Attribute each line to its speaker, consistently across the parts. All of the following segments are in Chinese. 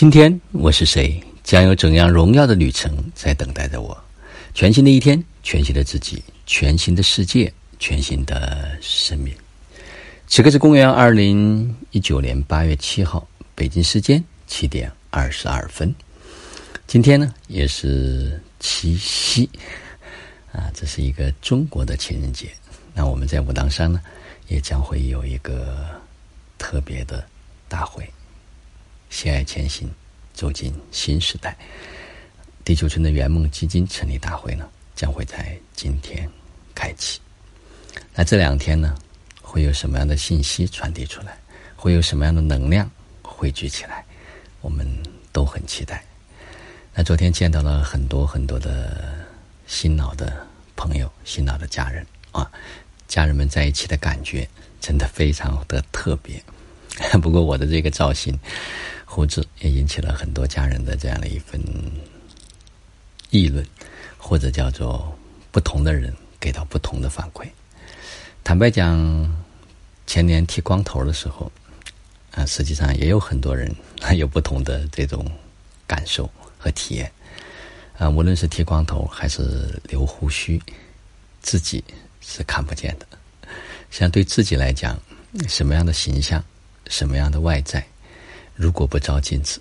Speaker 1: 今天我是谁？将有怎样荣耀的旅程在等待着我？全新的一天，全新的自己，全新的世界，全新的生命。此刻是公元二零一九年八月七号，北京时间七点二十二分。今天呢，也是七夕啊，这是一个中国的情人节。那我们在武当山呢，也将会有一个特别的大会。携爱前行，走进新时代。地球村的圆梦基金成立大会呢，将会在今天开启。那这两天呢，会有什么样的信息传递出来？会有什么样的能量汇聚起来？我们都很期待。那昨天见到了很多很多的新老的朋友、新老的家人啊，家人们在一起的感觉真的非常的特别。不过我的这个造型。胡子也引起了很多家人的这样的一份议论，或者叫做不同的人给到不同的反馈。坦白讲，前年剃光头的时候，啊，实际上也有很多人 有不同的这种感受和体验。啊，无论是剃光头还是留胡须，自己是看不见的。像对自己来讲，什么样的形象，什么样的外在。如果不照镜子，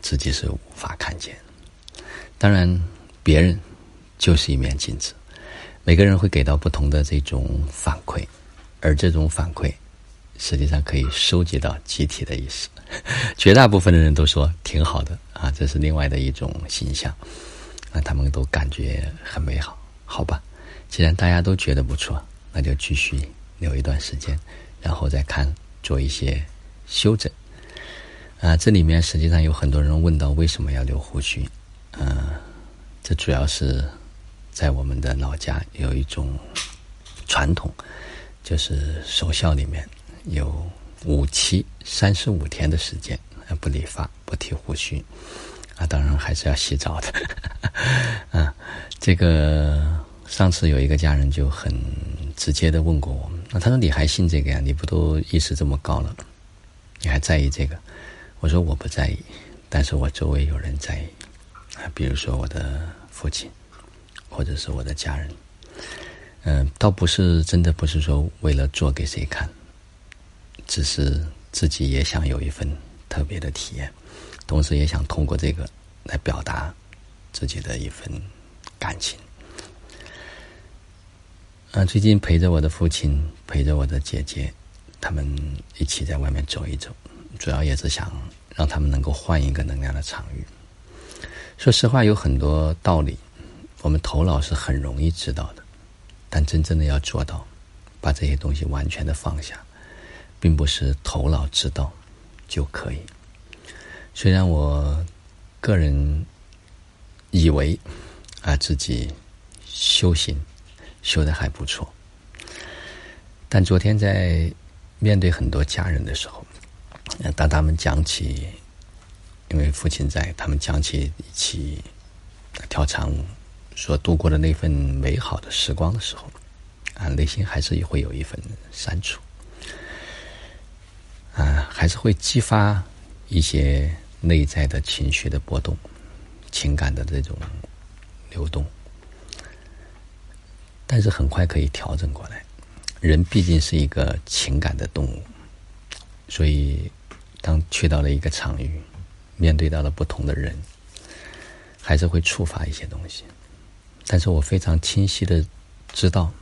Speaker 1: 自己是无法看见。当然，别人就是一面镜子，每个人会给到不同的这种反馈，而这种反馈实际上可以收集到集体的意识。绝大部分的人都说挺好的啊，这是另外的一种形象，那他们都感觉很美好。好吧，既然大家都觉得不错，那就继续留一段时间，然后再看做一些修整。啊，这里面实际上有很多人问到为什么要留胡须？嗯，这主要是在我们的老家有一种传统，就是守孝里面有五七三十五天的时间不理发、不剃胡须啊，当然还是要洗澡的。啊，这个上次有一个家人就很直接的问过我们，那他说你还信这个呀？你不都意识这么高了，你还在意这个？我说我不在意，但是我周围有人在意啊，比如说我的父亲，或者是我的家人，嗯，倒不是真的不是说为了做给谁看，只是自己也想有一份特别的体验，同时也想通过这个来表达自己的一份感情。啊，最近陪着我的父亲，陪着我的姐姐，他们一起在外面走一走。主要也是想让他们能够换一个能量的场域。说实话，有很多道理，我们头脑是很容易知道的，但真正的要做到，把这些东西完全的放下，并不是头脑知道就可以。虽然我个人以为啊自己修行修的还不错，但昨天在面对很多家人的时候。当他们讲起，因为父亲在，他们讲起一起跳长舞所度过的那份美好的时光的时候，啊，内心还是会有一份删除，啊，还是会激发一些内在的情绪的波动，情感的这种流动，但是很快可以调整过来。人毕竟是一个情感的动物，所以。当去到了一个场域，面对到了不同的人，还是会触发一些东西。但是我非常清晰的知道，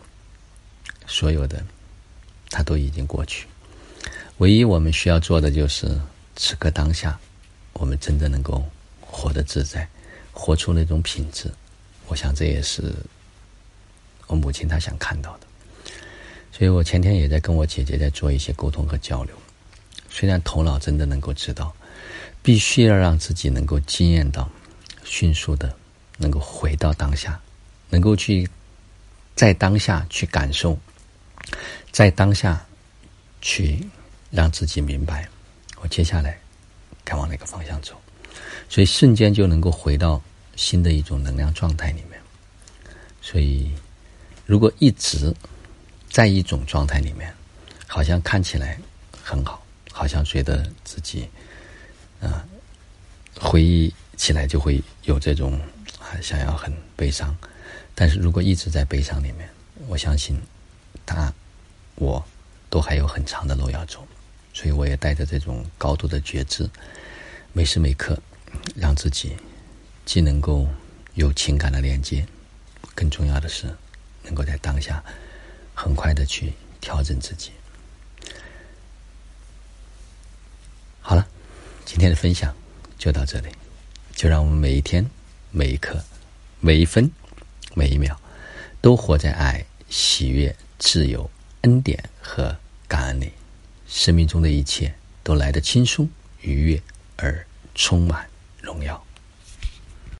Speaker 1: 所有的它都已经过去。唯一我们需要做的就是此刻当下，我们真的能够活得自在，活出那种品质。我想这也是我母亲她想看到的。所以我前天也在跟我姐姐在做一些沟通和交流。虽然头脑真的能够知道，必须要让自己能够惊艳到，迅速的能够回到当下，能够去在当下去感受，在当下去让自己明白，我接下来该往哪个方向走，所以瞬间就能够回到新的一种能量状态里面。所以，如果一直在一种状态里面，好像看起来很好。好像觉得自己，啊，回忆起来就会有这种啊想要很悲伤。但是如果一直在悲伤里面，我相信他我都还有很长的路要走。所以我也带着这种高度的觉知，每时每刻让自己既能够有情感的连接，更重要的是能够在当下很快的去调整自己。好了，今天的分享就到这里，就让我们每一天、每一刻、每一分、每一秒，都活在爱、喜悦、自由、恩典和感恩里。生命中的一切都来得轻松、愉悦而充满荣耀。